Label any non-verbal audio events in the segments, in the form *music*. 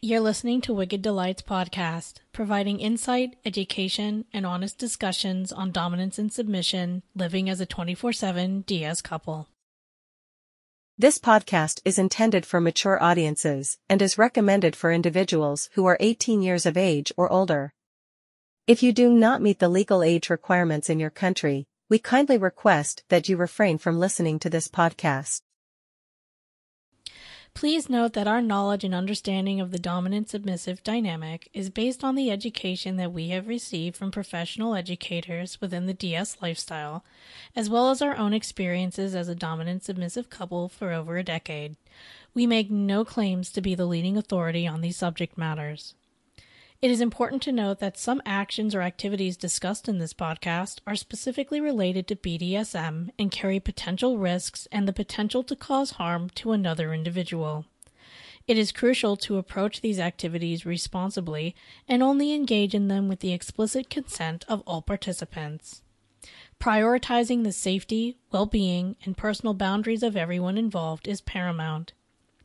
You're listening to Wicked Delights podcast, providing insight, education, and honest discussions on dominance and submission, living as a 24 7 DS couple. This podcast is intended for mature audiences and is recommended for individuals who are 18 years of age or older. If you do not meet the legal age requirements in your country, we kindly request that you refrain from listening to this podcast. Please note that our knowledge and understanding of the dominant submissive dynamic is based on the education that we have received from professional educators within the DS lifestyle, as well as our own experiences as a dominant submissive couple for over a decade. We make no claims to be the leading authority on these subject matters. It is important to note that some actions or activities discussed in this podcast are specifically related to BDSM and carry potential risks and the potential to cause harm to another individual. It is crucial to approach these activities responsibly and only engage in them with the explicit consent of all participants. Prioritizing the safety, well being, and personal boundaries of everyone involved is paramount.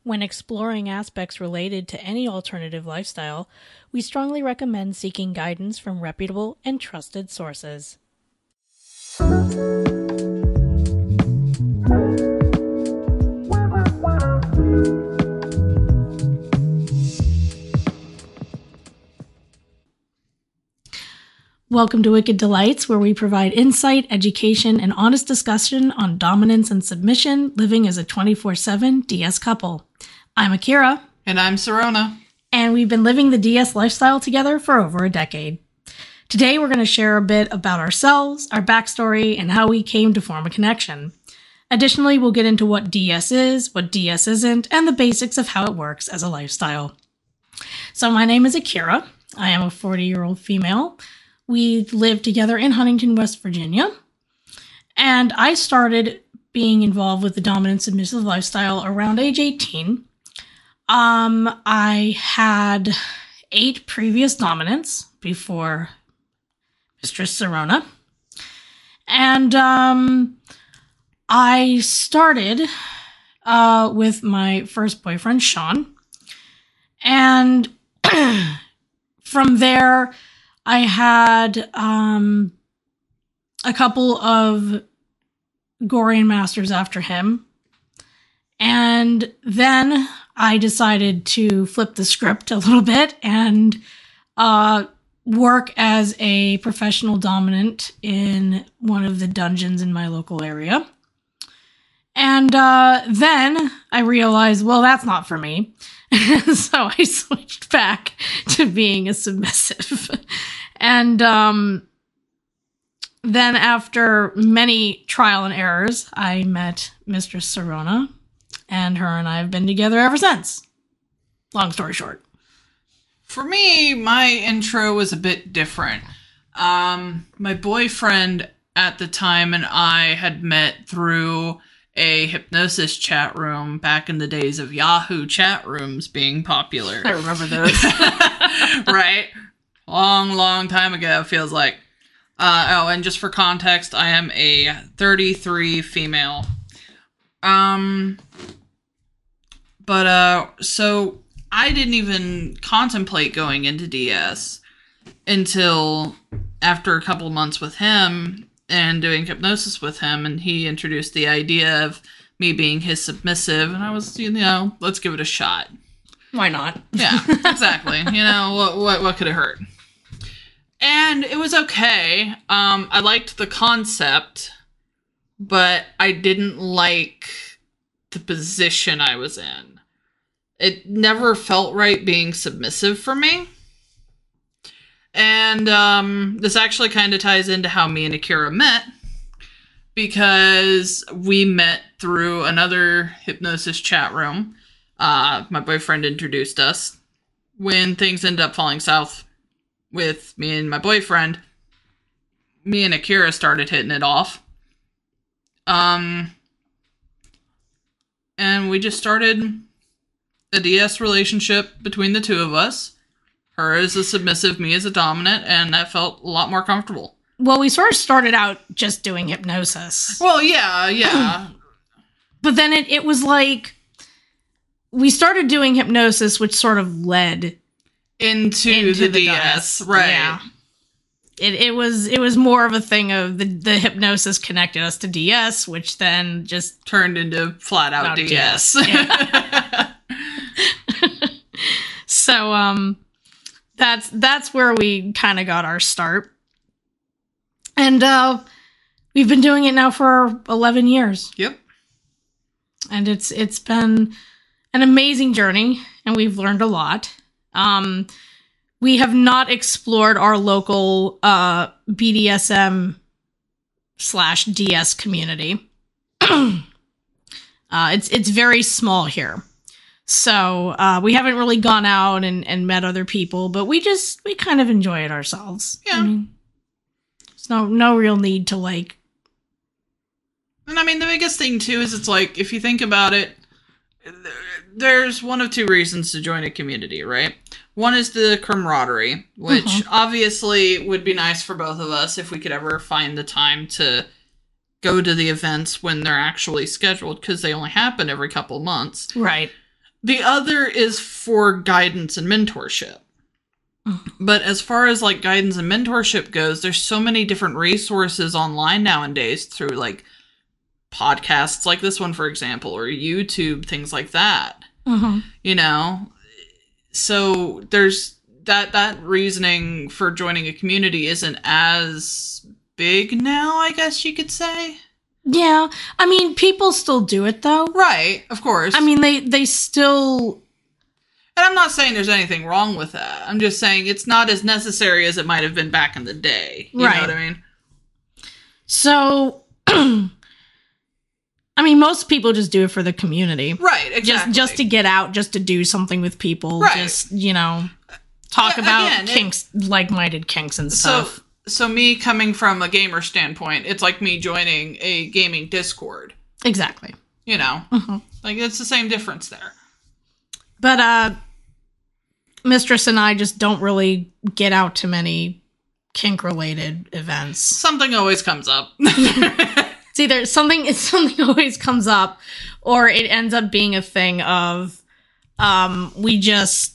When exploring aspects related to any alternative lifestyle, we strongly recommend seeking guidance from reputable and trusted sources. Welcome to Wicked Delights, where we provide insight, education, and honest discussion on dominance and submission, living as a 24 7 DS couple. I'm Akira. And I'm Serona. And we've been living the DS lifestyle together for over a decade. Today, we're going to share a bit about ourselves, our backstory, and how we came to form a connection. Additionally, we'll get into what DS is, what DS isn't, and the basics of how it works as a lifestyle. So, my name is Akira. I am a 40 year old female we lived together in Huntington, West Virginia. And I started being involved with the dominant submissive lifestyle around age 18. Um, I had eight previous dominants before Mistress Serona. And um, I started uh, with my first boyfriend, Sean. And *clears throat* from there, I had um, a couple of Gorean masters after him. And then I decided to flip the script a little bit and uh, work as a professional dominant in one of the dungeons in my local area. And uh, then I realized, well, that's not for me. *laughs* so I switched back to being a submissive. *laughs* and um, then after many trial and errors, I met Mistress Serona, and her and I have been together ever since. Long story short. For me, my intro was a bit different. Um, my boyfriend at the time and I had met through a hypnosis chat room back in the days of Yahoo chat rooms being popular. I remember those. *laughs* right? Long, long time ago, feels like. Uh, oh, and just for context, I am a 33 female. Um, but, uh, so I didn't even contemplate going into DS until after a couple months with him and doing hypnosis with him, and he introduced the idea of me being his submissive, and I was, you know, let's give it a shot. Why not? Yeah, *laughs* exactly. you know, what, what what could it hurt? And it was okay. Um, I liked the concept, but I didn't like the position I was in. It never felt right being submissive for me. And um, this actually kind of ties into how me and Akira met because we met through another hypnosis chat room. Uh, my boyfriend introduced us. When things ended up falling south with me and my boyfriend, me and Akira started hitting it off. Um, and we just started a DS relationship between the two of us her as a submissive, me as a dominant, and that felt a lot more comfortable. Well, we sort of started out just doing hypnosis. Well, yeah, yeah. *clears throat* but then it, it was like we started doing hypnosis, which sort of led Into, into the, DS, right? Yeah. It, it was it was more of a thing of the, the hypnosis connected us to DS, which then just Turned into flat out Out DS. DS, so um that's that's where we kind of got our start. And uh we've been doing it now for 11 years. yep. and it's it's been an amazing journey and we've learned a lot um we have not explored our local uh bdsm slash ds community *clears throat* uh it's it's very small here so uh we haven't really gone out and and met other people but we just we kind of enjoy it ourselves Yeah. I mean, there's no no real need to like And I mean, the biggest thing too is it's like if you think about it, there's one of two reasons to join a community, right? One is the camaraderie, which Mhm. obviously would be nice for both of us if we could ever find the time to go to the events when they're actually scheduled because they only happen every couple months. right The other is for guidance and mentorship. But as far as like guidance and mentorship goes, there's so many different resources online nowadays through like podcasts like this one, for example, or YouTube, things like that. hmm You know? So there's that that reasoning for joining a community isn't as big now, I guess you could say. Yeah, I mean, people still do it though. Right, of course. I mean, they they still And I'm not saying there's anything wrong with that. I'm just saying it's not as necessary as it might have been back in the day. You Right. know what I mean? so. *clears throat* I mean, most people just do it for the community, Right, exactly. just just to get out, just to do something with people, Right. just you know, talk Yeah, about again, it- kinks, like-minded kinks and stuff. so me coming from a gamer standpoint, it's like me joining a gaming Discord. exactly. You know, Mhm. like it's the same difference there. But uh, Mistress and I just don't really get out to many kink-related events. Something always comes up. *laughs* it's either something it's *laughs* something always comes up or it ends up being a thing of um we just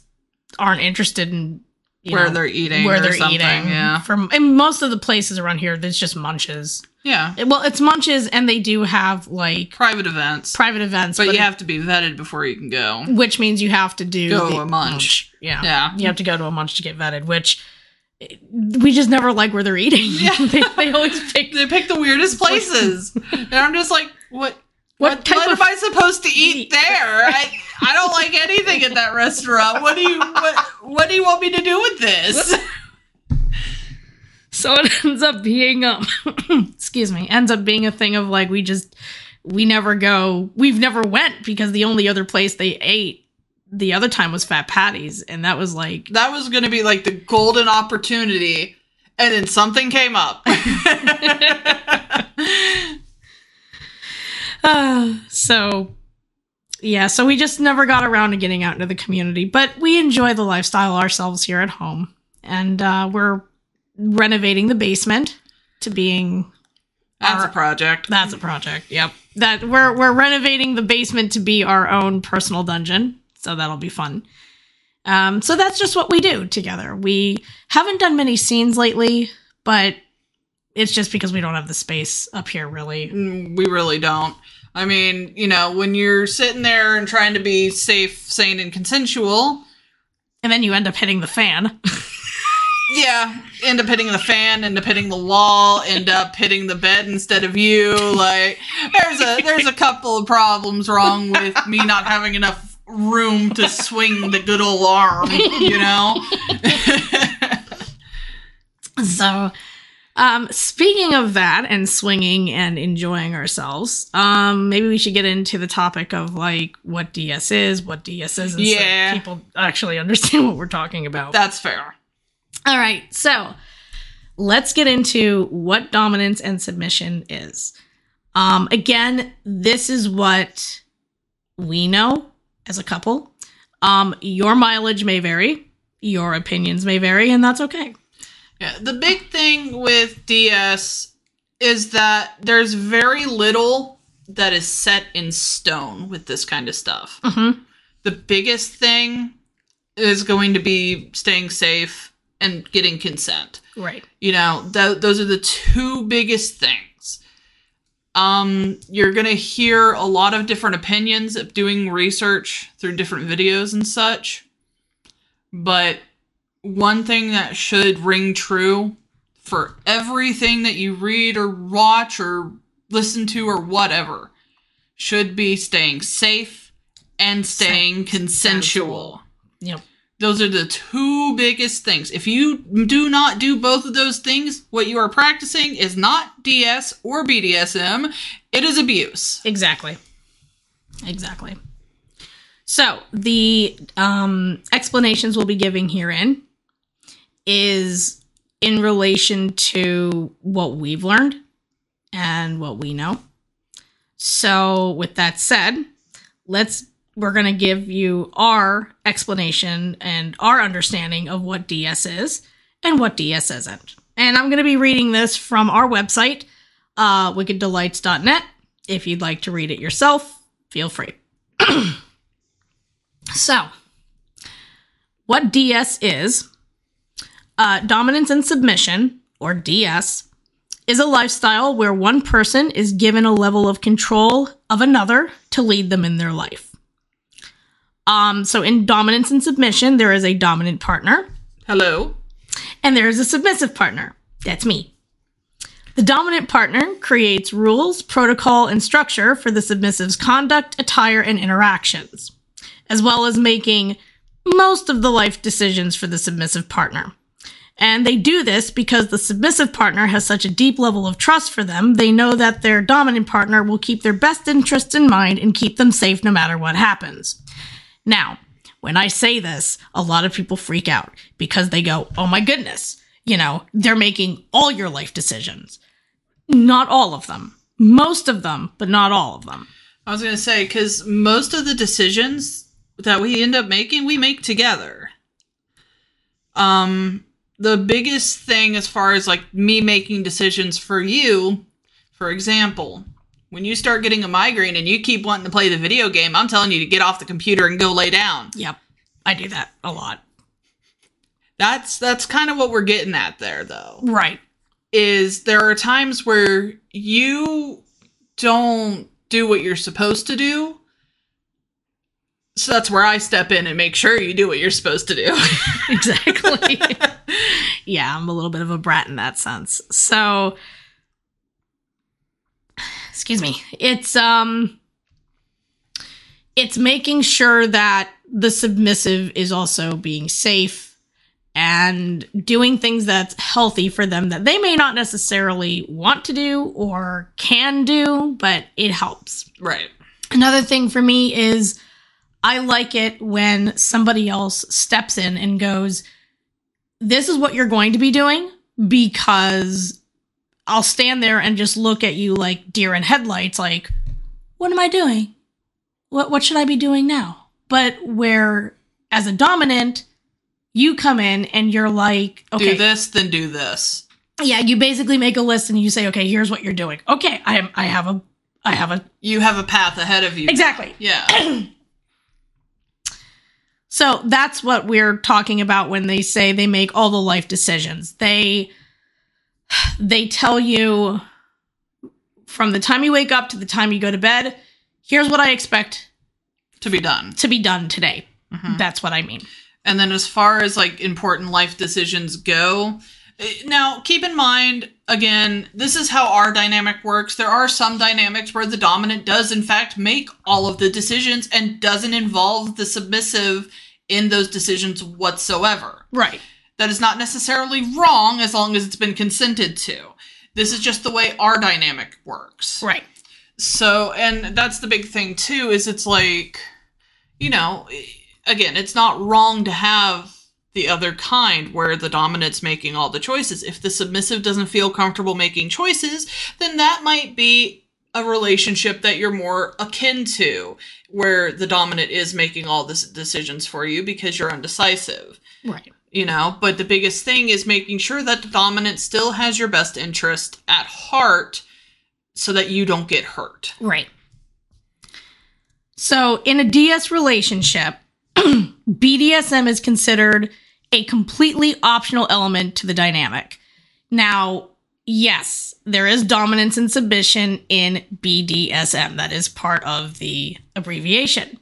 aren't interested in you where know, they're eating, where or they're something, eating Yeah, from and most of the places around here there's just munches yeah. It- well it's munches and they do have like Private events, private events but, but, you have to be vetted before you can go. which means you have to do Go the to a munch. yeah Yeah. you have to go to a munch to get vetted which eh, we just never like where they're eating Yeah. *laughs* they, they always pick They pick the weirdest *laughs* places, and I'm just like, what? What What, type what of- am I supposed to eat eat? there? I, I don't like anything at that restaurant. What do you what What do you want me to do with this? So it ends up being um *coughs* excuse me, ends up being a thing of like we just we never go we've never went because the only other place they ate the other time was Fat Patty's and that was like That was going to be like the golden opportunity, and then something came up. *laughs* *laughs* uh, *sighs* so yeah, so we just never got around to getting out into the community, but we enjoy the lifestyle ourselves here at home. And uh we're renovating the basement to being That's Our- a project. That's a project. Yep. That we're we're renovating the basement to be our own personal dungeon, so that'll be fun. Um, so that's just what we do together. We haven't done many scenes lately, but it's just because we don't have the space up here, really. Mm, We really don't. I mean, you know, when you're sitting there and trying to be safe, sane, and consensual, And then you end up hitting the fan. *laughs* yeah, end up hitting the fan, end up hitting the wall, end up hitting the bed instead of you. Like, there's a there's a couple of problems wrong with me not having enough room to swing the good old arm. You know. *laughs* so, um, speaking of that and swinging and enjoying ourselves, um, maybe we should get into the topic of like what DS is, what DS isn't, Yeah. so people actually understand what we're talking about. That's fair. All right, so let's get into what dominance and submission is. Um, again, this is what we know as a couple. Um, your mileage may vary, your opinions may vary, and that's okay. Yeah, the big thing with DS is that there's very little that is set in stone with this kind of stuff. Mm-hmm. the biggest thing is going to be staying safe and getting consent. Right. You know, th- those are the two biggest things. Um, you're gonna hear a lot of different opinions of doing research through different videos and such. But one thing that should ring true for everything that you read or watch or listen to or whatever should be staying safe and staying consensual. Yep. Those are the two biggest things. If you do not do both of those things, what you are practicing is not DS or BDSM, it is abuse. Exactly. Exactly. So the um, explanations we'll be giving herein is in relation to what we've learned and what we know. So with that said, let's we're going to give you our explanation and our understanding of what DS is and what DS isn't. And I'm going to be reading this from our website, uh, wickeddelights.net. If you'd like to read it yourself, feel free. *clears throat* so, what DS is uh, dominance and submission, or DS, is a lifestyle where one person is given a level of control of another to lead them in their life. Um, so, in dominance and submission, there is a dominant partner Hello? and there is a submissive partner. That's me. The dominant partner creates rules, protocol, and structure for the submissive's conduct, attire, and interactions, as well as making most of the life decisions for the submissive partner. And they do this because the submissive partner has such a deep level of trust for them, they know that their dominant partner will keep their best interests in mind and keep them safe no matter what happens. Now, when I say this, a lot of people freak out because they go, oh my goodness, you know, they're making all your life decisions. Not all of them. Most of them, but not all of them. I was going to say, because most of the decisions that we end up making, we make together. Um, the biggest thing as far as like me making decisions for you, for example, when you start getting a migraine and you keep wanting to play the video game, I'm telling you to get off the computer and go lay down. Yep. I do that a lot. That's that's kind of what we're getting at there though. Right. Is there are times where you don't do what you're supposed to do. So that's where I step in and make sure you do what you're supposed to do. *laughs* Exactly. *laughs* yeah, I'm a little bit of a brat in that sense. So excuse me. It's um it's making sure that the submissive is also being safe and doing things that's healthy for them that they may not necessarily want to do or can do, but it helps. right. Another thing for me is I like it when somebody else steps in and goes, This is what you're going to be doing because I'll stand there and just look at you like deer in headlights, like, What am I doing? What, what should I be doing now? But where, as a dominant, you come in and you're like, okay, Do this, then do this. yeah, you basically make a list and you say, okay, here's what you're doing. Okay, I am, I have a, I have a, You have a path ahead of you. exactly. Yeah. *clears throat* So that's what we're talking about when they say they make all the life decisions. They they tell you from the time you wake up to the time you go to bed, here's what I expect to be done. to be done today. Mhm. That's what I mean. And then as far as like important life decisions go, now keep in mind again, this is how our dynamic works. There are some dynamics where the dominant does in fact make all of the decisions and doesn't involve the submissive in those decisions whatsoever. Right. That is not necessarily wrong as long as it's been consented to. This is just the way our dynamic works. Right. So, and that's the big thing too, is it's like, you know, again, it's not wrong to have the other kind where the dominant's making all the choices. If the submissive doesn't feel comfortable making choices, then that might be a relationship that you're more akin to, where the dominant is making all the decisions for you because you're undecisive Right. you know but the biggest thing is making sure that the dominant still has your best interest at heart so that you don't get hurt Right. So, in a DS relationship, *clears throat* BDSM is considered a completely optional element to the dynamic. Now, yes, there is dominance and submission in BDSM. That is part of the abbreviation.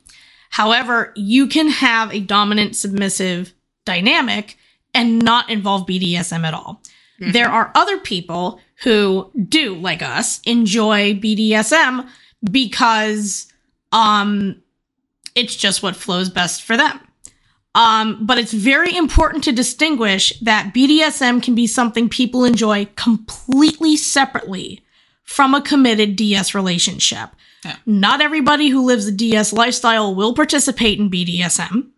However, you can have a dominant submissive dynamic and not involve BDSM at all. There are other people who do, like us, enjoy BDSM because um it's just what flows best for them. Um, but it's very important to distinguish that BDSM can be something people enjoy completely separately from a committed DS relationship. Yeah. Not everybody who lives a DS lifestyle will participate in BDSM,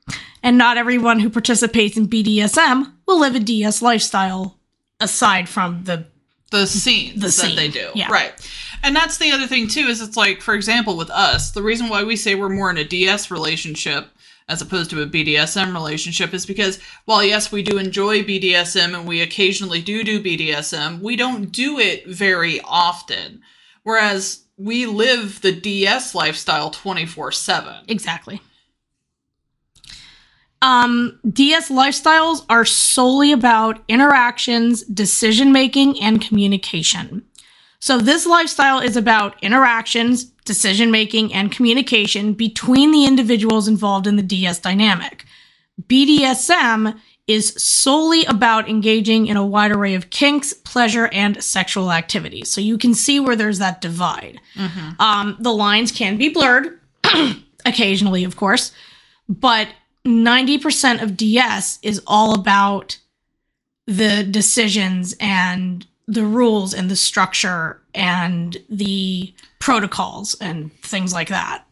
and not everyone who participates in BDSM will live a DS lifestyle aside from the the scenes The that scene, they do. yeah. Right. And that's the other thing too, is it's like, for example, with us, the reason why we say we're more in a DS relationship as opposed to a BDSM relationship is because while yes, we do enjoy BDSM and we occasionally do do BDSM, we don't do it very often. Whereas we live the DS lifestyle 24/7. Exactly. Um, DS lifestyles are solely about interactions, decision making, and communication. So, this lifestyle is about interactions, decision making, and communication between the individuals involved in the DS dynamic. BDSM is solely about engaging in a wide array of kinks, pleasure, and sexual activities. So, you can see where there's that divide. Um, the lines can be blurred, *clears throat* occasionally, of course, but 90% of DS is all about the decisions and the rules and the structure and the protocols and things like that.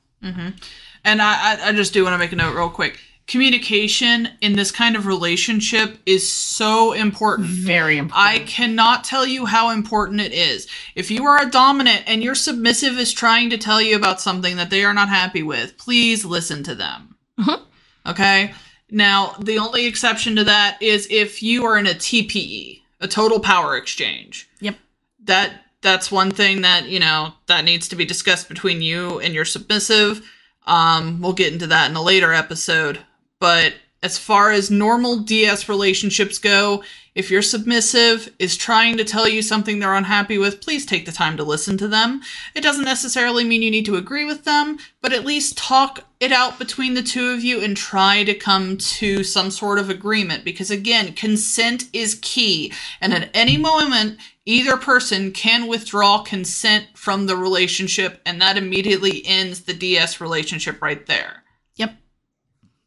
And I, I, just do want to make a note real quick. Communication in this kind of relationship is so important. Very important. I cannot tell you how important it is. If you are a dominant and your submissive is trying to tell you about something that they are not happy with, please listen to them. Mhm. Okay? Now, the only exception to that is if you are in a TPE, a total power exchange. Yep. That that's one thing that, you know, that needs to be discussed between you and your submissive. Um, we'll get into that in a later episode. But as far as normal DS relationships go, if your submissive is trying to tell you something they're unhappy with, please take the time to listen to them. It doesn't necessarily mean you need to agree with them, but at least talk it out between the two of you and try to come to some sort of agreement. Because again, consent is key. And at any moment, either person can withdraw consent from the relationship, and that immediately ends the DS relationship right there. Yep.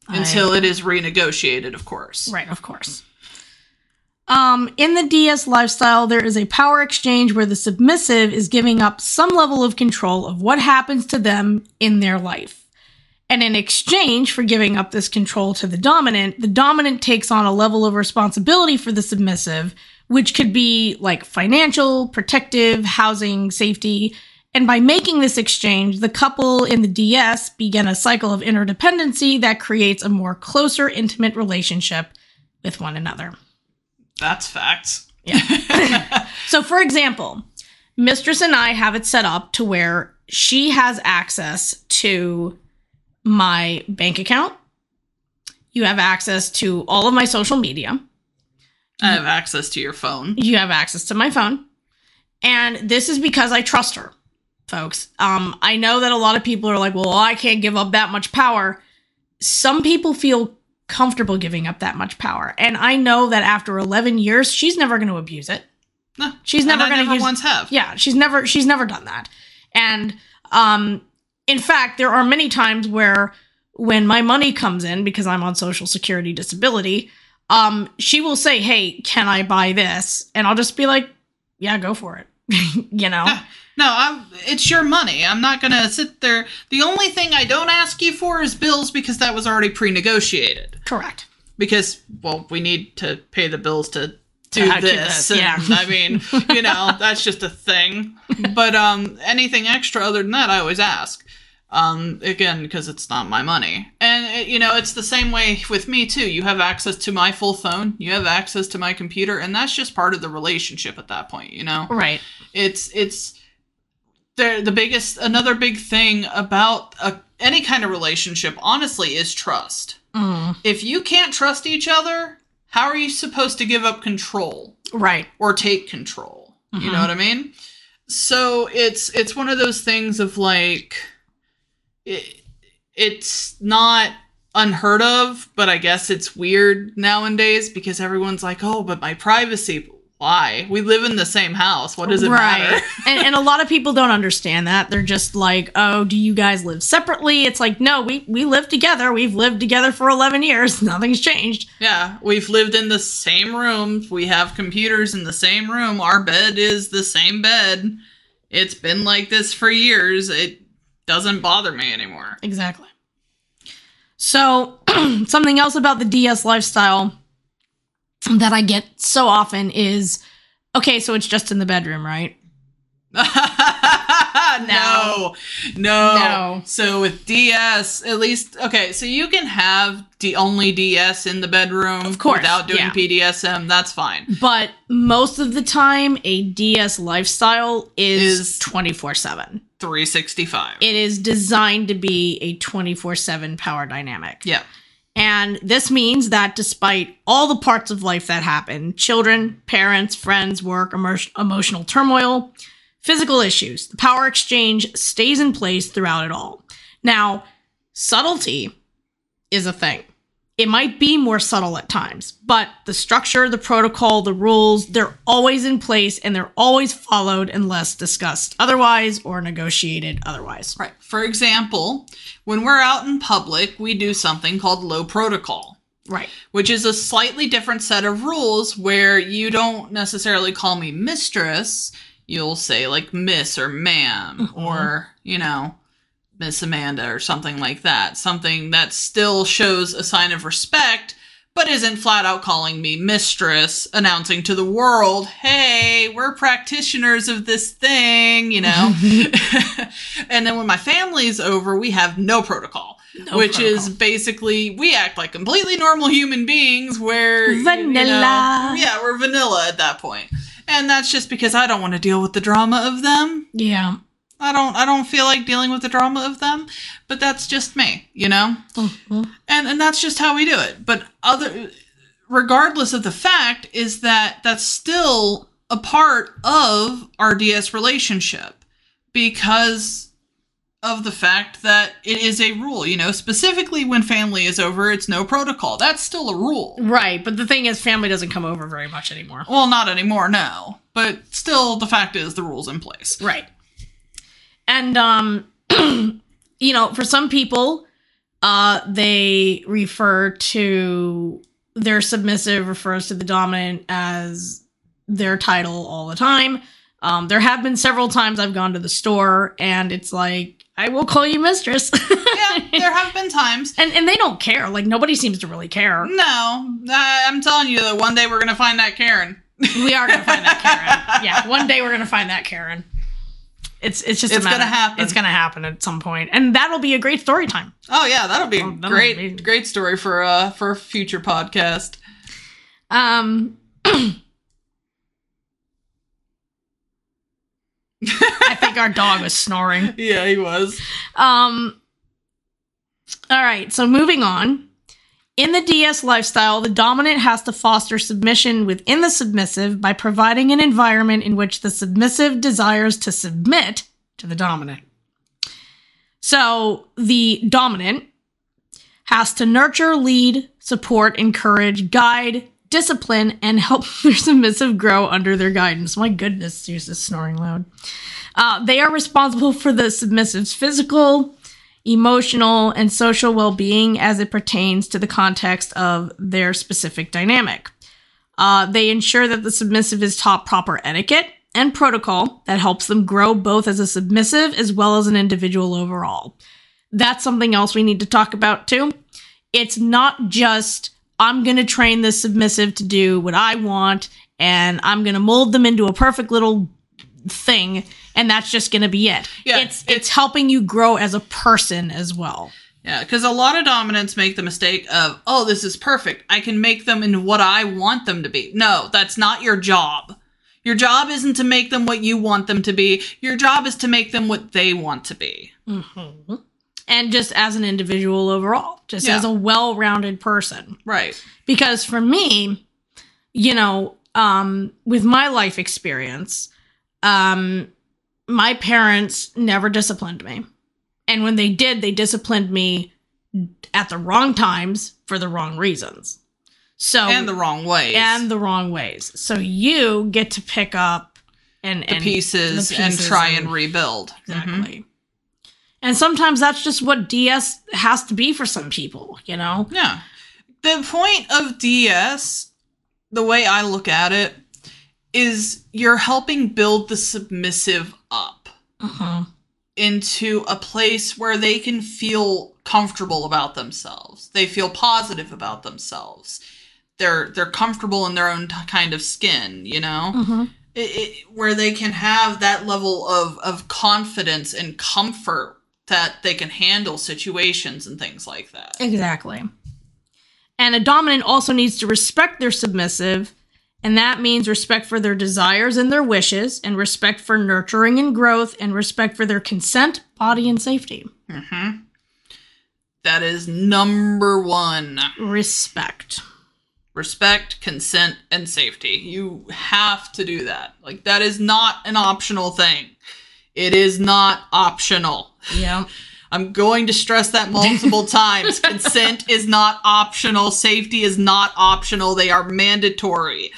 Until it is renegotiated, of course. Right, of course. Um, in the DS lifestyle, there is a power exchange where the submissive is giving up some level of control of what happens to them in their life. And in exchange for giving up this control to the dominant, the dominant takes on a level of responsibility for the submissive, which could be like financial, protective, housing, safety. And by making this exchange, the couple in the DS begin a cycle of interdependency that creates a more closer, intimate relationship with one another. That's facts. Yeah. *laughs* so, for example, Mistress and I have it set up to where she has access to my bank account. You have access to all of my social media. I have access to your phone. You have access to my phone. And this is because I trust her, folks. Um, I know that a lot of people are like, well, I can't give up that much power. Some people feel comfortable giving up that much power. And I know that after 11 years, she's never going to abuse it. No, She's never going to use once have. Yeah, she's never she's never done that. And um in fact, there are many times where when my money comes in because I'm on social security disability, um she will say, "Hey, can I buy this?" And I'll just be like, "Yeah, go for it." *laughs* you know. No, I'm, it's your money. I'm not gonna sit there. The only thing I don't ask you for is bills because that was already pre-negotiated. Correct. Because well, we need to pay the bills to do this. this, yeah. I mean, you know, *laughs* that's just a thing. *laughs* But um, anything extra other than that, I always ask. Um, again, because it's not my money, and it, you know, it's the same way with me too. You have access to my full phone. You have access to my computer, and that's just part of the relationship at that point. You know Right. it's it's the the biggest another big thing about a, any kind of relationship, honestly, is trust. Mm, If you can't trust each other, how are you supposed to give up control? right. or take control. You Mhm. know what I mean? So it's it's one of those things of like it, it's not unheard of, but I guess it's weird nowadays because everyone's like, "Oh, but my privacy." Why? We live in the same house. What does it matter? *laughs* and, and a lot of people don't understand that. They're just like, oh, do you guys live separately? It's like, no, we, we live together. We've lived together for 11 years. *laughs* Nothing's changed. Yeah, we've lived in the same rooms. We have computers in the same room. Our bed is the same bed. It's been like this for years. It doesn't bother me anymore. Exactly. So, *clears throat* something else about the DS lifestyle that I get so often is okay, so it's just in the bedroom, right? *laughs* no, no, No. So with DS, at least okay. So you can have the only DS in the bedroom, Of course, without doing yeah. BDSM. That's fine. But most of the time, a DS lifestyle is Is- 24 7. Three sixty five. It is designed to be a 24 7 power dynamic. Yeah, And this means that despite all the parts of life that happen children, parents, friends, work, emo- emotional turmoil, physical issues the power exchange stays in place throughout it all. Now, subtlety is a thing. It might be more subtle at times, but the structure, the protocol, the rules, they're always in place and they're always followed unless discussed otherwise or negotiated otherwise. right. For example, when we're out in public, we do something called low protocol. Right. which is a slightly different set of rules where you don't necessarily call me mistress. You'll say like miss or madam Mhm. or, you know, Miss Amanda or something like that. Something that still shows a sign of respect, but isn't flat out calling me mistress, announcing to the world, hey, we're practitioners of this thing, you know? *laughs* *laughs* and then when my family's over, we have no protocol No which is basically we act like completely normal human beings where you- you know- Vanilla. yeah we're vanilla at that point and that's just because i don't want to deal with the drama of them Yeah. I don't i don't feel like dealing with the drama of them but that's just me you know? Mhm. and and that's just how we do it. But other regardless of the fact is that that's still a part of our ds relationship because of the fact that it is a rule you know? Specifically when family is over it's no protocol. That's still a rule. Right, but the thing is, family doesn't come over very much anymore. well not anymore no. But still the fact is the rules in place. Right. And um *clears throat* you know, for some people, uh they refer to their submissive refers to the dominant as their title all the time. Um there have been several times I've gone to the store and it's like I will call you mistress. *laughs* yeah there have been times and and they don't care. Like nobody seems to really care. no i'm telling you that one day we're gonna find that karen We are gonna find that Karen. *laughs* Yeah, one day we're gonna find that Karen. It's it's just It's gonna happen. It's gonna happen at some point, and that'll be a great story time. Oh yeah, that'll be a Oh, that'll great, be- great story for uh for a future podcast. Um, I think our dog was snoring. *laughs* Yeah, he was. Um, all right, so moving on. In the DS lifestyle, the dominant has to foster submission within the submissive by providing an environment in which the submissive desires to submit to the dominant. So the dominant has to nurture, lead, support, encourage, guide, discipline, and help *laughs* their submissive grow under their guidance. My goodness, Zeus is snoring loud. Uh, they are responsible for the submissive's physical, emotional, and social well being as it pertains to the context of their specific dynamic. Uh, they ensure that the submissive is taught proper etiquette and protocol that helps them grow both as a submissive as well as an individual overall. That's something else we need to talk about too. It's not just, I'm going to train the submissive to do what I want and I'm going to mold them into a perfect little thing and that's just going to be it. Yeah, it's, it's- it's helping you grow as a person as well. Yeah, because a lot of dominants make the mistake of, oh, this is perfect. I can make them into what I want them to be. No, that's not your job. Your job isn't to make them what you want them to be. Your job is to make them what they want to be. Mm-hmm. And just as an individual overall, just Yeah. as a well rounded person. Right. Because for me, you know, um, with my life experience, um, my parents never disciplined me. And when they did, they disciplined me at the wrong times for the wrong reasons. So and the wrong ways. and the wrong ways. So you get to pick up and the and pieces, the and try and- and rebuild. exactly. Mhm. And sometimes that's just what DS has to be for some people, you know. Yeah. The point of DS, the way I look at it, is you're helping build the submissive up Uh-huh. into a place where they can feel comfortable about themselves. They feel positive about themselves. They're they're comfortable in their own t- kind of skin, you know? Uh-huh. it, it, where they can have that level of, of confidence and comfort that they can handle situations and things like that. Exactly. And a dominant also needs to respect their submissive, and that means respect for their desires and their wishes, and respect for nurturing and growth, and respect for their consent, body, and safety. hmm That is number one. Respect. Respect, consent, and safety. You have to do that. Like, that is not an optional thing. It is not optional. Yeah. I'm going to stress that multiple *laughs* times. Consent is not optional. Safety is not optional. They are mandatory.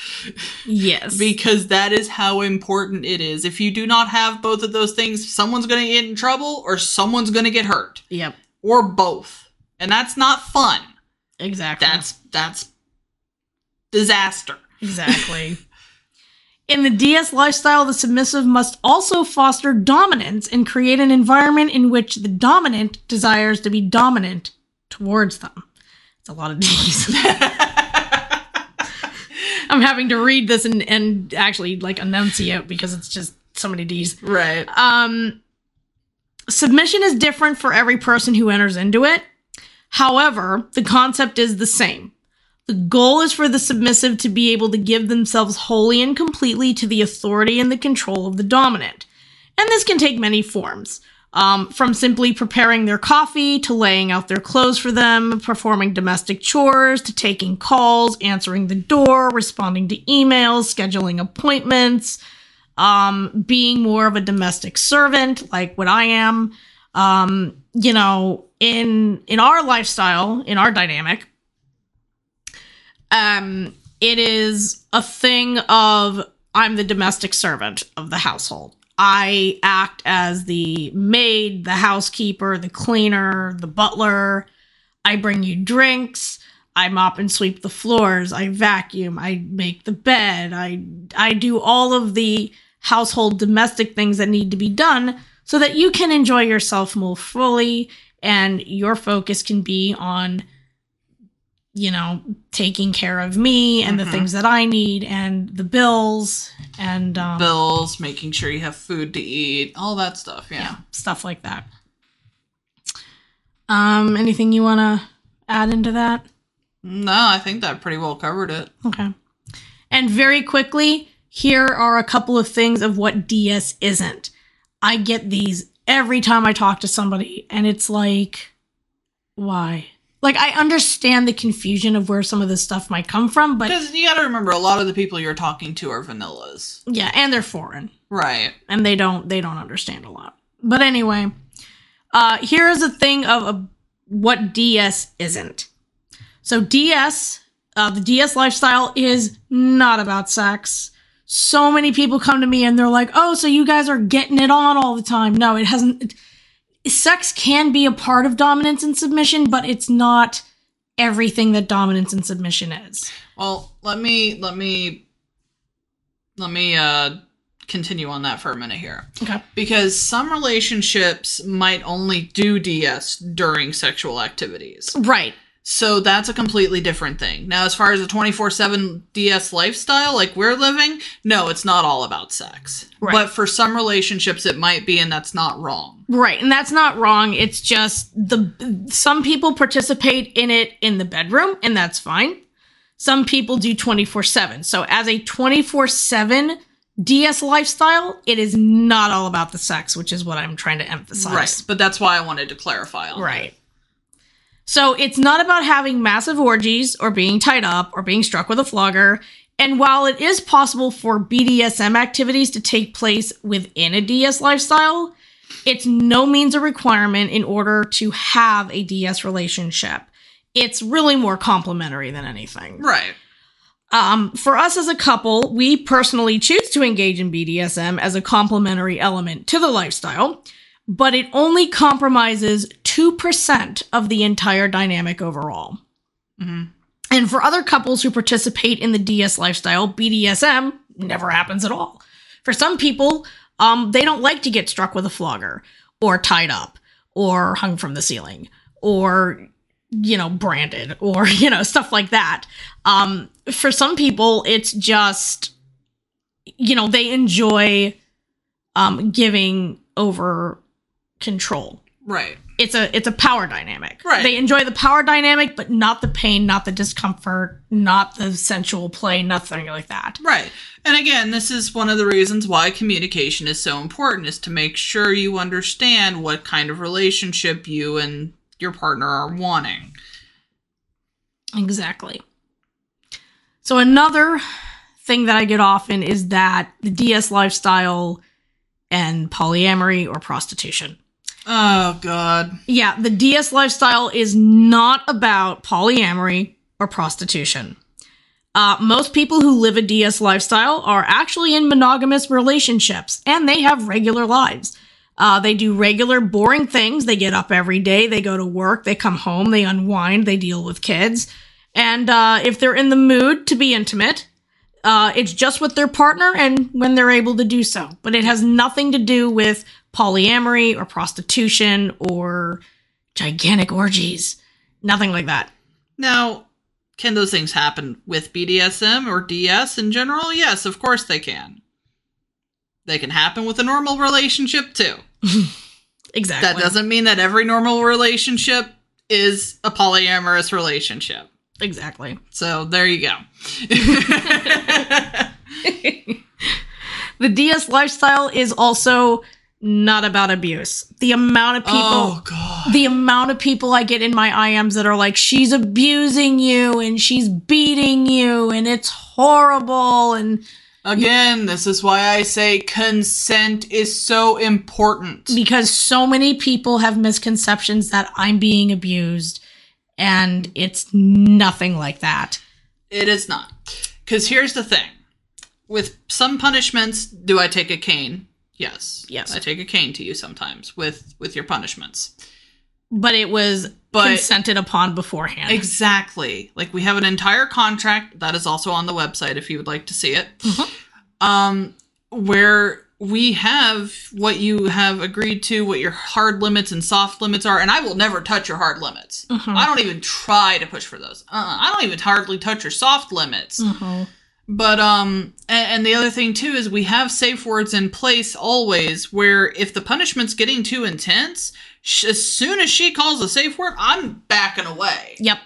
Yes. because that is how important it is. If you do not have both of those things, someone's going to get in trouble or someone's going to get hurt yep. or both. And that's not fun. Exactly. That's that's disaster. Exactly. *laughs* In the DS lifestyle, the submissive must also foster dominance and create an environment in which the dominant desires to be dominant towards them. It's a lot of D's. *laughs* I'm having to read this and, and actually like enunciate because it's just so many D's. Right. Um, submission is different for every person who enters into it. However, the concept is the same. The goal is for the submissive to be able to give themselves wholly and completely to the authority and the control of the dominant. And this can take many forms. Um, from simply preparing their coffee to laying out their clothes for them, performing domestic chores to taking calls, answering the door, responding to emails, scheduling appointments, um, being more of a domestic servant, like what I am. Um, you know, in in our lifestyle, in our dynamic, um, it is a thing of I'm the domestic servant of the household. I act as the maid, the housekeeper, the cleaner, the butler. I bring you drinks. I mop and sweep the floors. I vacuum. I make the bed. I I do all of the household domestic things that need to be done so that you can enjoy yourself more fully and your focus can be on you know taking care of me and Mhm. the things that I need and the bills and um, Bills, making sure you have food to eat, all that stuff. Yeah. yeah, stuff like that. Um, anything you want to add into that? No, I think that pretty well covered it. Okay. And very quickly, here are a couple of things of what DS isn't. I get these every time I talk to somebody, and it's like, why? Like, I understand the confusion of where some of this stuff might come from, but Because you got to remember, a lot of the people you're talking to are vanillas. yeah, and they're foreign. Right. and they don't they don't understand a lot. But anyway, uh here is a thing of a, what DS isn't. So DS, uh, the DS lifestyle is not about sex. So many people come to me and they're like, "Oh, so you guys are getting it on all the time?" No, it hasn't. It, sex can be a part of dominance and submission, but it's not everything that dominance and submission is. Well, let me let me let me uh continue on that for a minute here. Okay. Because some relationships might only do DS during sexual activities. Right. So that's a completely different thing. Now, as far as a 24 7 DS lifestyle like we're living, no, it's not all about sex. Right. But for some relationships, it might be, and that's not wrong. Right, and that's not wrong. It's just the some people participate in it in the bedroom, and that's fine. Some people do 24/7. So as a 24/7 DS lifestyle, it is not all about the sex, which is what I'm trying to emphasize. Right. But that's why I wanted to clarify on that. So it's not about having massive orgies or being tied up or being struck with a flogger. And while it is possible for BDSM activities to take place within a DS lifestyle, it's no means a requirement in order to have a DS relationship. It's really more complementary than anything. Right. Um, for us as a couple, we personally choose to engage in BDSM as a complementary element to the lifestyle, but it only compromises 2% of the entire dynamic overall. hmm And for other couples who participate in the DS lifestyle, BDSM never happens at all. For some people, um, they don't like to get struck with a flogger or tied up or hung from the ceiling or, you know, branded or, *laughs* you know, stuff like that. Um, for some people, it's just, you know, they enjoy um, giving over control Right. It's a it's a power dynamic. Right. They enjoy the power dynamic, but not the pain, not the discomfort, not the sensual play, nothing like that. Right. And again, this is one of the reasons why communication is so important is to make sure you understand what kind of relationship you and your partner are wanting. Exactly. So another thing that I get often is that the DS lifestyle and polyamory or prostitution. Oh god. Yeah, the DS lifestyle is not about polyamory or prostitution. Uh, most people who live a DS lifestyle are actually in monogamous relationships and they have regular lives. Uh, they do regular, boring things. They get up every day, they go to work, they come home, they unwind, they deal with kids. And uh, if they're in the mood to be intimate, uh, it's just with their partner and when they're able to do so. But it has nothing to do with polyamory or prostitution or gigantic orgies. Nothing like that. Now, can those things happen with BDSM or DS in general? Yes, of course they can. They can happen with a normal relationship too. *laughs* Exactly. That doesn't mean that every normal relationship is a polyamorous relationship. Exactly. So there you go. *laughs* *laughs* The DS lifestyle is also not about abuse. The amount of people oh god. the amount of people I get in my IMs that are like, she's abusing you and she's beating you and it's horrible and Again, this is why I say consent is so important. because so many people have misconceptions that I'm being abused and it's nothing like that. It is not. Because here's the thing with some punishments, do I take a cane? Yes. Yes. I take a cane to you sometimes with with your punishments. But it was But- consented upon beforehand. Exactly. Like we have an entire contract that is also on the website if you would like to see it. Mhm. Um where we have what you have agreed to, what your hard limits and soft limits are, and I will never touch your hard limits. Mhm. I don't even try to push for those. Uh, I don't even hardly touch your soft limits. Mhm. But um, and, and the other thing too is we have safe words in place always. Where if the punishment's getting too intense, sh- as soon as she calls a safe word, I'm backing away. Yep.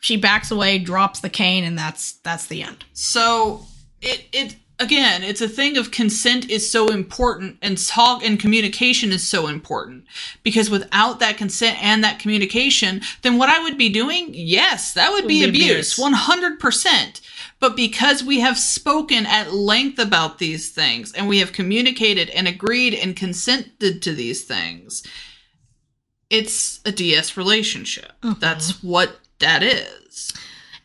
She backs away, drops the cane, and that's that's the end. So it it again, it's a thing of consent is so important, and talk and communication is so important because without that consent and that communication, then what I would be doing, yes, that would be be abuse, abuse. one hundred percent. But because we have spoken at length about these things and we have communicated and agreed and consented to these things, it's a DS relationship. Mhm. That's what that is.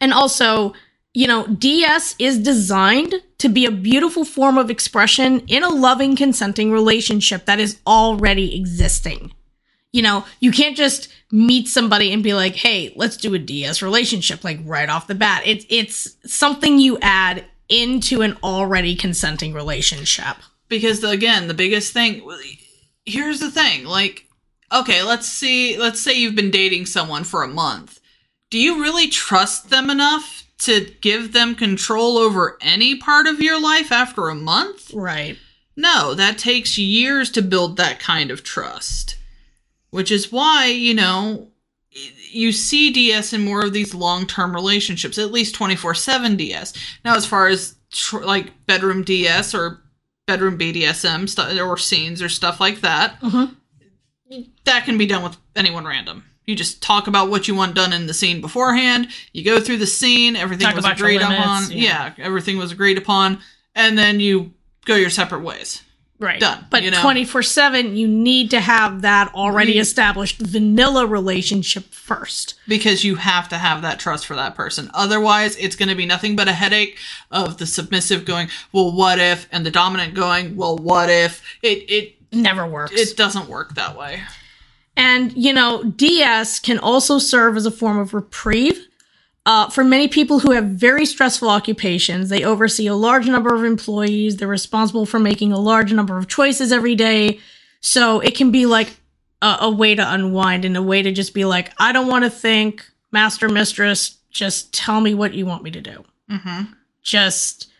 And also, you know, DS is designed to be a beautiful form of expression in a loving, consenting relationship that is already existing. You know, you can't just meet somebody and be like, "Hey, let's do a DS relationship," like right off the bat. It's it's something you add into an already consenting relationship. because again the biggest thing here's the thing like okay let's see let's say you've been dating someone for a month do you really trust them enough to give them control over any part of your life after a month Right. no that takes years to build that kind of trust which is why you know you see DS in more of these long-term relationships, at least 24/7 DS. Now as far as tr- like bedroom DS or bedroom BDSM stuff or scenes or stuff like that, Mhm. that can be done with anyone random. You just talk about what you want done in the scene beforehand. You go through the scene, everything Talk was agreed limits, upon. yeah. Yeah. everything was agreed upon, and then you go your separate ways. Right. Done, But you know? 24 7, you need to have that already You- established vanilla relationship first. because you have to have that trust for that person. Otherwise, it's going to be nothing but a headache of the submissive going, "Well, what if?" and the dominant going, "Well, what if?" It it Never works. it doesn't work that way. And, you know, DS can also serve as a form of reprieve. Uh, for many people who have very stressful occupations, they oversee a large number of employees. They're responsible for making a large number of choices every day. So it can be like a, a way to unwind and a way to just be like, I don't want to think, master, mistress, just tell me what you want me to do. Mm-hmm. Just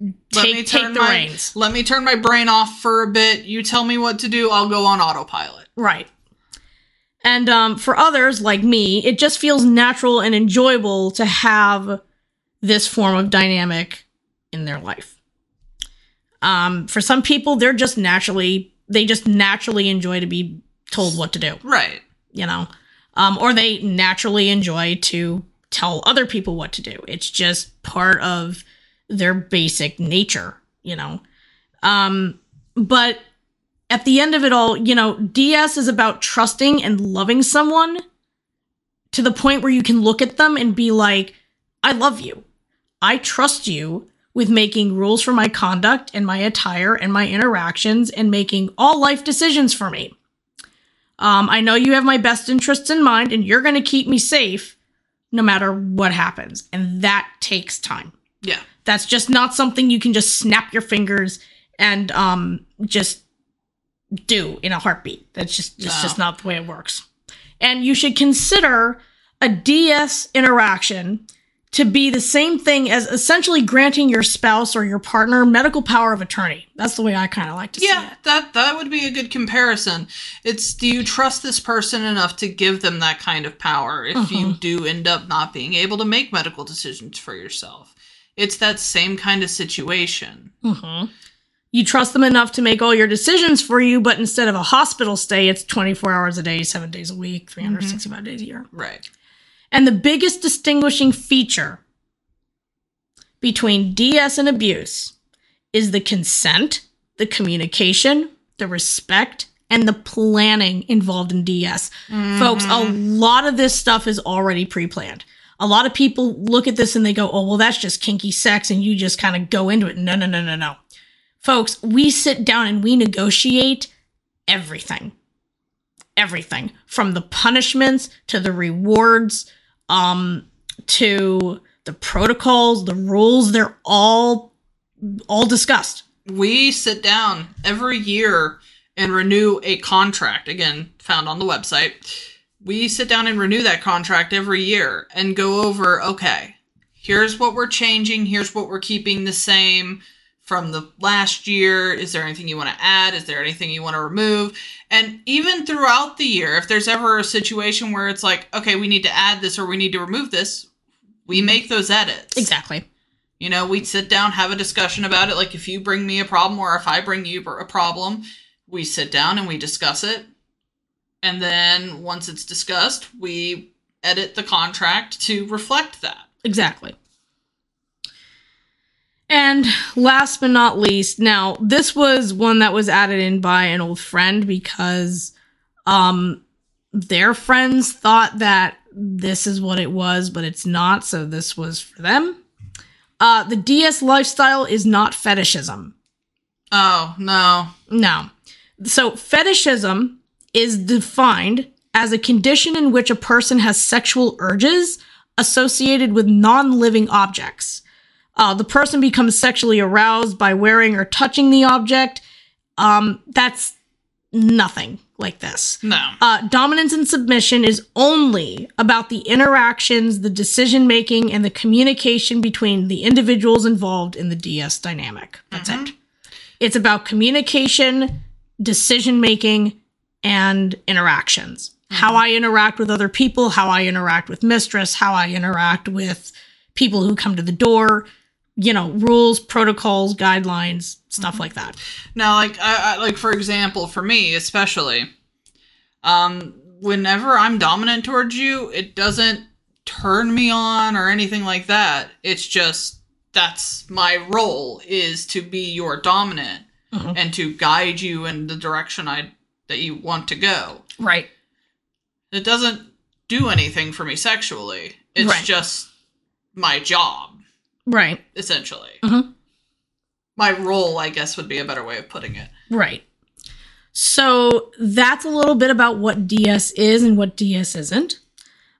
Let take, me take turn the my reins. let me turn my brain off for a bit. You tell me what to do. I'll go on autopilot. Right. And um, for others like me, it just feels natural and enjoyable to have this form of dynamic in their life. Um, for some people, they're just naturally, they just naturally enjoy to be told what to do, Right. you know, um, or they naturally enjoy to tell other people what to do. It's just part of their basic nature, you know. Um, but at the end of it all, you know, DS is about trusting and loving someone to the point where you can look at them and be like, I love you. I trust you with making rules for my conduct and my attire and my interactions and making all life decisions for me. Um, I know you have my best interests in mind and you're going to keep me safe no matter what happens. And that takes time. Yeah. That's just not something you can just snap your fingers and um, just do in a heartbeat. That's just No. just not the way it works. And you should consider a DS interaction to be the same thing as essentially granting your spouse or your partner medical power of attorney. That's the way I kind of like to see Yeah, that that would be a good comparison. It's do you trust this person enough to give them that kind of power if you do end up not being able to make medical decisions for yourself? It's that same kind of situation. hmm You trust them enough to make all your decisions for you, but instead of a hospital stay, it's 24 hours a day, seven days a week, 365 days a year. Right. And the biggest distinguishing feature between DS and abuse is the consent, the communication, the respect, and the planning involved in DS. Folks, a mm. lot of this stuff is already pre planned. A lot of people look at this and they go, oh, well, that's just kinky sex, and you just kind of go into it. No, no, no, no, no. Folks, we sit down and we negotiate everything. Everything from the punishments to the rewards, um, to the protocols, the rules, they're all all discussed. We sit down every year and renew a contract, again, found on the website. We sit down and renew that contract every year and go over, okay, here's what we're changing, here's what we're keeping the same from the last year. Is there anything you want to add? Is there anything you want to remove? And even throughout the year, if there's ever a situation where it's like, okay, we need to add this or we need to remove this, we mm-hmm. make those edits. Exactly. You know, we sit down, have a discussion about it. Like if you bring me a problem or if I bring you a problem, we sit down and we discuss it. And then once it's discussed, we edit the contract to reflect that. Exactly. And last but not least, now this was one that was added in by an old friend because um their friends thought that this is what it was, but it's not, so this was for them. Uh the DS lifestyle is not fetishism. Oh, no. No. So fetishism is defined as a condition in which a person has sexual urges associated with non-living objects. Uh, the person becomes sexually aroused by wearing or touching the object. Um, that's nothing like this. No. Uh, dominance and submission is only about the interactions, the decision making, and the communication between the individuals involved in the DS dynamic. That's it. It's about communication, decision making, and interactions. How I interact with other people, how I interact with mistress, how I interact with people who come to the door. You know, rules, protocols, guidelines, stuff Mm-hmm. like that. Now, like, I, I, like for example, for me especially, um, whenever I'm dominant towards you, it doesn't turn me on or anything like that. It's just that's my role is to be your dominant Mhm. and to guide you in the direction I that you want to go. Right. It doesn't do anything for me sexually. It's Right. just my job, Right. essentially. Mhm. My role, I guess, would be a better way of putting it. Right. So that's a little bit about what DS is and what DS isn't.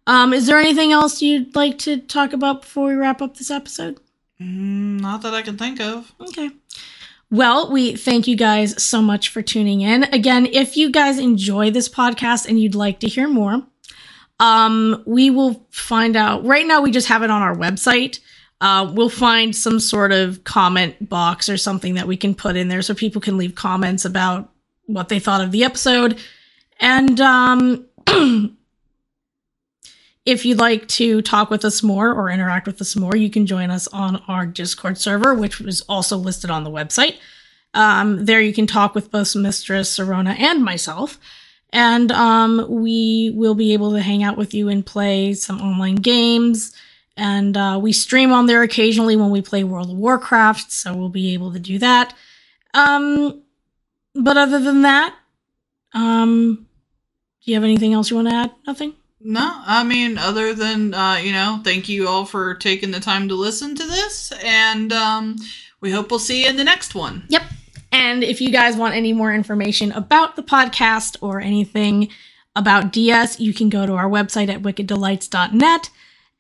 Um, is there anything else you'd like to talk about before we wrap up this episode? Mm, not that I can think of. Okay. Well, we thank you guys so much for tuning in. Again, if you guys enjoy this podcast and you'd like to hear more, um, we will find out. Right now, we just have it on our website. Uh, we'll find some sort of comment box or something that we can put in there so people can leave comments about what they thought of the episode. And um, *clears throat* if you'd like to talk with us more or interact with us more, you can join us on our Discord server, which was also listed on the website. Um, there you can talk with both Mistress Serona and myself. And um, we will be able to hang out with you and play some online games. And uh, we stream on there occasionally when we play World of Warcraft, so we'll be able to do that. Um, but other than that, um, do you have anything else you want to add? Nothing? No, I mean, other than, uh, you know, thank you all for taking the time to listen to this, and um, we hope we'll see you in the next one. Yep. And if you guys want any more information about the podcast or anything about DS, you can go to our website at wickeddelights.net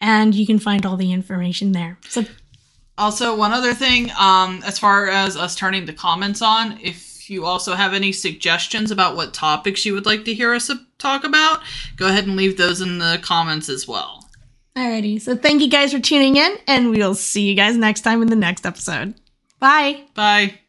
and you can find all the information there. So, Also, one other thing, um, as far as us turning the comments on, if you also have any suggestions about what topics you would like to hear us talk about, go ahead and leave those in the comments as well. alrighty. So, thank you guys for tuning in, and we'll see you guys next time in the next episode. Bye. Bye.